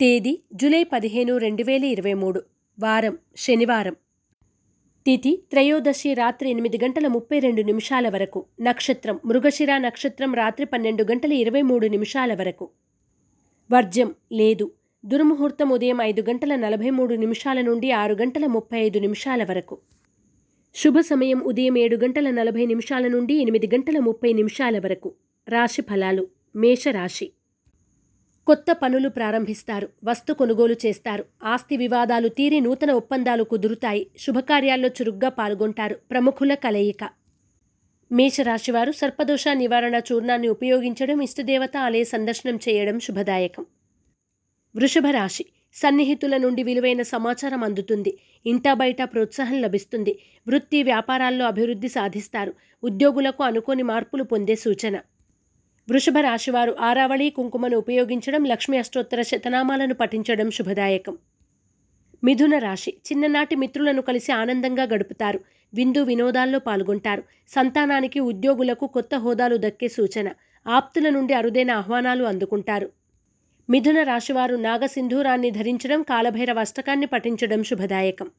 తేదీ జూలై పదిహేను రెండు వేల ఇరవై మూడు. వారం శనివారం. తిథి త్రయోదశి రాత్రి ఎనిమిది గంటల ముప్పై రెండు నిమిషాల వరకు. నక్షత్రం మృగశిర నక్షత్రం రాత్రి పన్నెండు గంటల ఇరవై మూడు నిమిషాల వరకు. వర్జ్యం లేదు. దుర్ముహూర్తం ఉదయం ఐదు గంటల నలభై మూడు నిమిషాల నుండి ఆరు గంటల ముప్పై ఐదు నిమిషాల వరకు. శుభ సమయం ఉదయం ఏడు గంటల నలభై నిమిషాల నుండి ఎనిమిది గంటల ముప్పై నిమిషాల వరకు. రాశి ఫలాలు మేషరాశి. కొత్త పనులు ప్రారంభిస్తారు వస్తు కొనుగోలు చేస్తారు. ఆస్తి వివాదాలు తీరి నూతన ఒప్పందాలు కుదురుతాయి. శుభకార్యాల్లో చురుగ్గా పాల్గొంటారు ప్రముఖుల కలయిక. మేషరాశివారు సర్పదోష నివారణ చూర్ణాన్ని ఉపయోగించడం ఇష్టదేవత ఆలయ సందర్శనం చేయడం శుభదాయకం. వృషభ రాశి సన్నిహితుల నుండి విలువైన సమాచారం అందుతుంది. ఇంటా బయట ప్రోత్సాహం లభిస్తుంది. వృత్తి వ్యాపారాల్లో అభివృద్ధి సాధిస్తారు. ఉద్యోగులకు అనుకోని మార్పులు పొందే సూచన. వృషభ రాశివారు ఆరావళి కుంకుమను ఉపయోగించడం లక్ష్మీ అష్టోత్తర శతనామాలను పఠించడం శుభదాయకం. మిథున రాశి చిన్ననాటి మిత్రులను కలిసి ఆనందంగా గడుపుతారు. విందు వినోదాల్లో పాల్గొంటారు. సంతానానికి ఉద్యోగులకు కొత్త హోదాలు దక్కే సూచన. ఆప్తుల నుండి అరుదైన ఆహ్వానాలు అందుకుంటారు. మిథున రాశివారు నాగసింధూరాన్ని ధరించడం కాలభైరవ అష్టకాన్ని పఠించడం శుభదాయకం.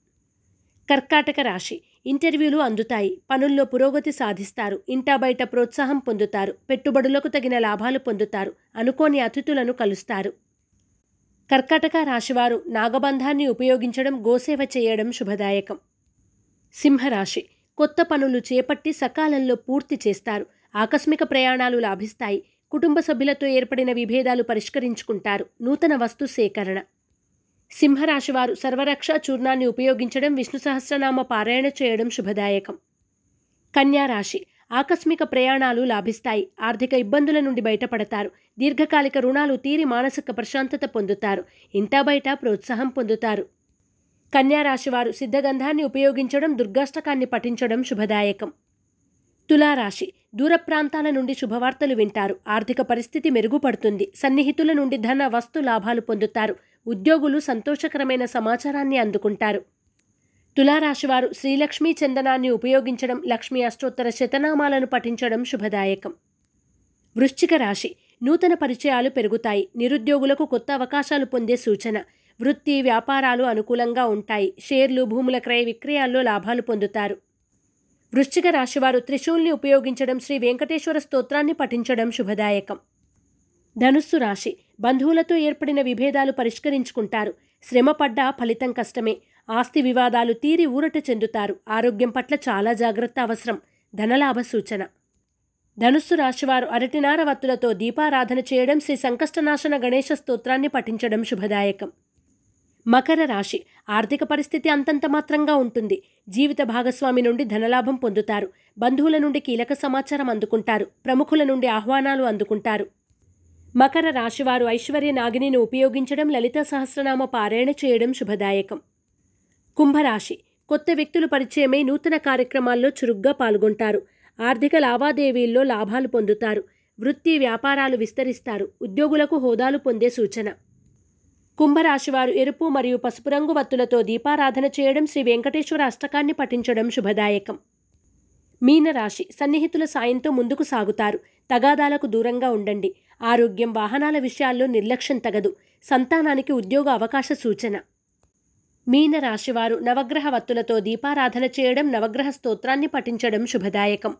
కర్కాటక రాశి. ఇంటర్వ్యూలు అందుతాయి. పనుల్లో పురోగతి సాధిస్తారు. ఇంటా బయట ప్రోత్సాహం పొందుతారు. పెట్టుబడులకు తగిన లాభాలు పొందుతారు. అనుకోని అతిథులను కలుస్తారు. కర్కాటక రాశివారు నాగబంధాన్ని ఉపయోగించడం గోసేవ చేయడం శుభదాయకం. సింహరాశి. కొత్త పనులు చేపట్టి సకాలంలో పూర్తి చేస్తారు. ఆకస్మిక ప్రయాణాలు లాభిస్తాయి. కుటుంబ సభ్యులతో ఏర్పడిన విభేదాలు పరిష్కరించుకుంటారు. నూతన వస్తు సేకరణ. సింహరాశివారు సర్వరక్ష చూర్ణాన్ని ఉపయోగించడం విష్ణు సహస్రనామ పారాయణ చేయడం శుభదాయకం. కన్యారాశి ఆకస్మిక ప్రయాణాలు లాభిస్తాయి ఆర్థిక ఇబ్బందుల నుండి బయటపడతారు దీర్ఘకాలిక రుణాలు తీరి మానసిక ప్రశాంతత పొందుతారు ఇంటా బయట ప్రోత్సాహం పొందుతారు. కన్యారాశివారు సిద్ధగంధాన్ని ఉపయోగించడం దుర్గాష్టకాన్ని పఠించడం శుభదాయకం. తులారాశి దూర ప్రాంతాల నుండి శుభవార్తలు వింటారు ఆర్థిక పరిస్థితి మెరుగుపడుతుంది సన్నిహితుల నుండి ధన వస్తు లాభాలు పొందుతారు ఉద్యోగులు సంతోషకరమైన సమాచారాన్ని అందుకుంటారు. తులారాశివారు శ్రీలక్ష్మీ చందనాన్ని ఉపయోగించడం లక్ష్మీ అష్టోత్తర శతనామాలను పఠించడం శుభదాయకం. వృశ్చిక రాశి నూతన పరిచయాలు పెరుగుతాయి. నిరుద్యోగులకు కొత్త అవకాశాలు పొందే సూచన. వృత్తి వ్యాపారాలు అనుకూలంగా ఉంటాయి. షేర్లు భూముల క్రయ విక్రయాల్లో లాభాలు పొందుతారు. వృశ్చిక రాశివారు త్రిశూల్ని ఉపయోగించడం శ్రీ వెంకటేశ్వర స్తోత్రాన్ని పఠించడం శుభదాయకం. ధనుస్సు రాశి. బంధువులతో ఏర్పడిన విభేదాలు పరిష్కరించుకుంటారు. శ్రమపడ్డా ఫలితం కష్టమే. ఆస్తి వివాదాలు తీరి ఊరట చెందుతారు. ఆరోగ్యం పట్ల చాలా జాగ్రత్త అవసరం. ధనలాభ సూచన. ధనుస్సు రాశివారు అరటినార వత్తులతో దీపారాధన చేయడం శ్రీ సంకష్టనాశన గణేశ స్తోత్రాన్ని పఠించడం శుభదాయకం. మకర రాశి. ఆర్థిక పరిస్థితి అంతంత మాత్రంగా ఉంటుంది. జీవిత భాగస్వామి నుండి ధనలాభం పొందుతారు. బంధువుల నుండి కీలక సమాచారం అందుకుంటారు. ప్రముఖుల నుండి ఆహ్వానాలు అందుకుంటారు. మకర రాశివారు ఐశ్వర్య నాగిని ఉపయోగించడం లలిత సహస్రనామ పారాయణ చేయడం శుభదాయకం. కుంభరాశి. కొత్త వ్యక్తులు పరిచయమై నూతన కార్యక్రమాల్లో చురుగ్గా పాల్గొంటారు. ఆర్థిక లావాదేవీల్లో లాభాలు పొందుతారు. వృత్తి వ్యాపారాలు విస్తరిస్తారు. ఉద్యోగులకు హోదాలు పొందే సూచన. కుంభరాశివారు ఎరుపు మరియు పసుపు రంగు వత్తులతో దీపారాధన చేయడం శ్రీ వెంకటేశ్వర అష్టకాన్ని పఠించడం శుభదాయకం. మీనరాశి. సన్నిహితుల సాయంతో ముందుకు సాగుతారు. తగాదాలకు దూరంగా ఉండండి. ఆరోగ్యం వాహనాల విషయాల్లో నిర్లక్ష్యం తగదు. సంతానానికి ఉద్యోగ అవకాశ సూచన. మీన రాశివారు నవగ్రహ వత్తులతో దీపారాధన చేయడం నవగ్రహ స్తోత్రాన్ని పఠించడం శుభదాయకం.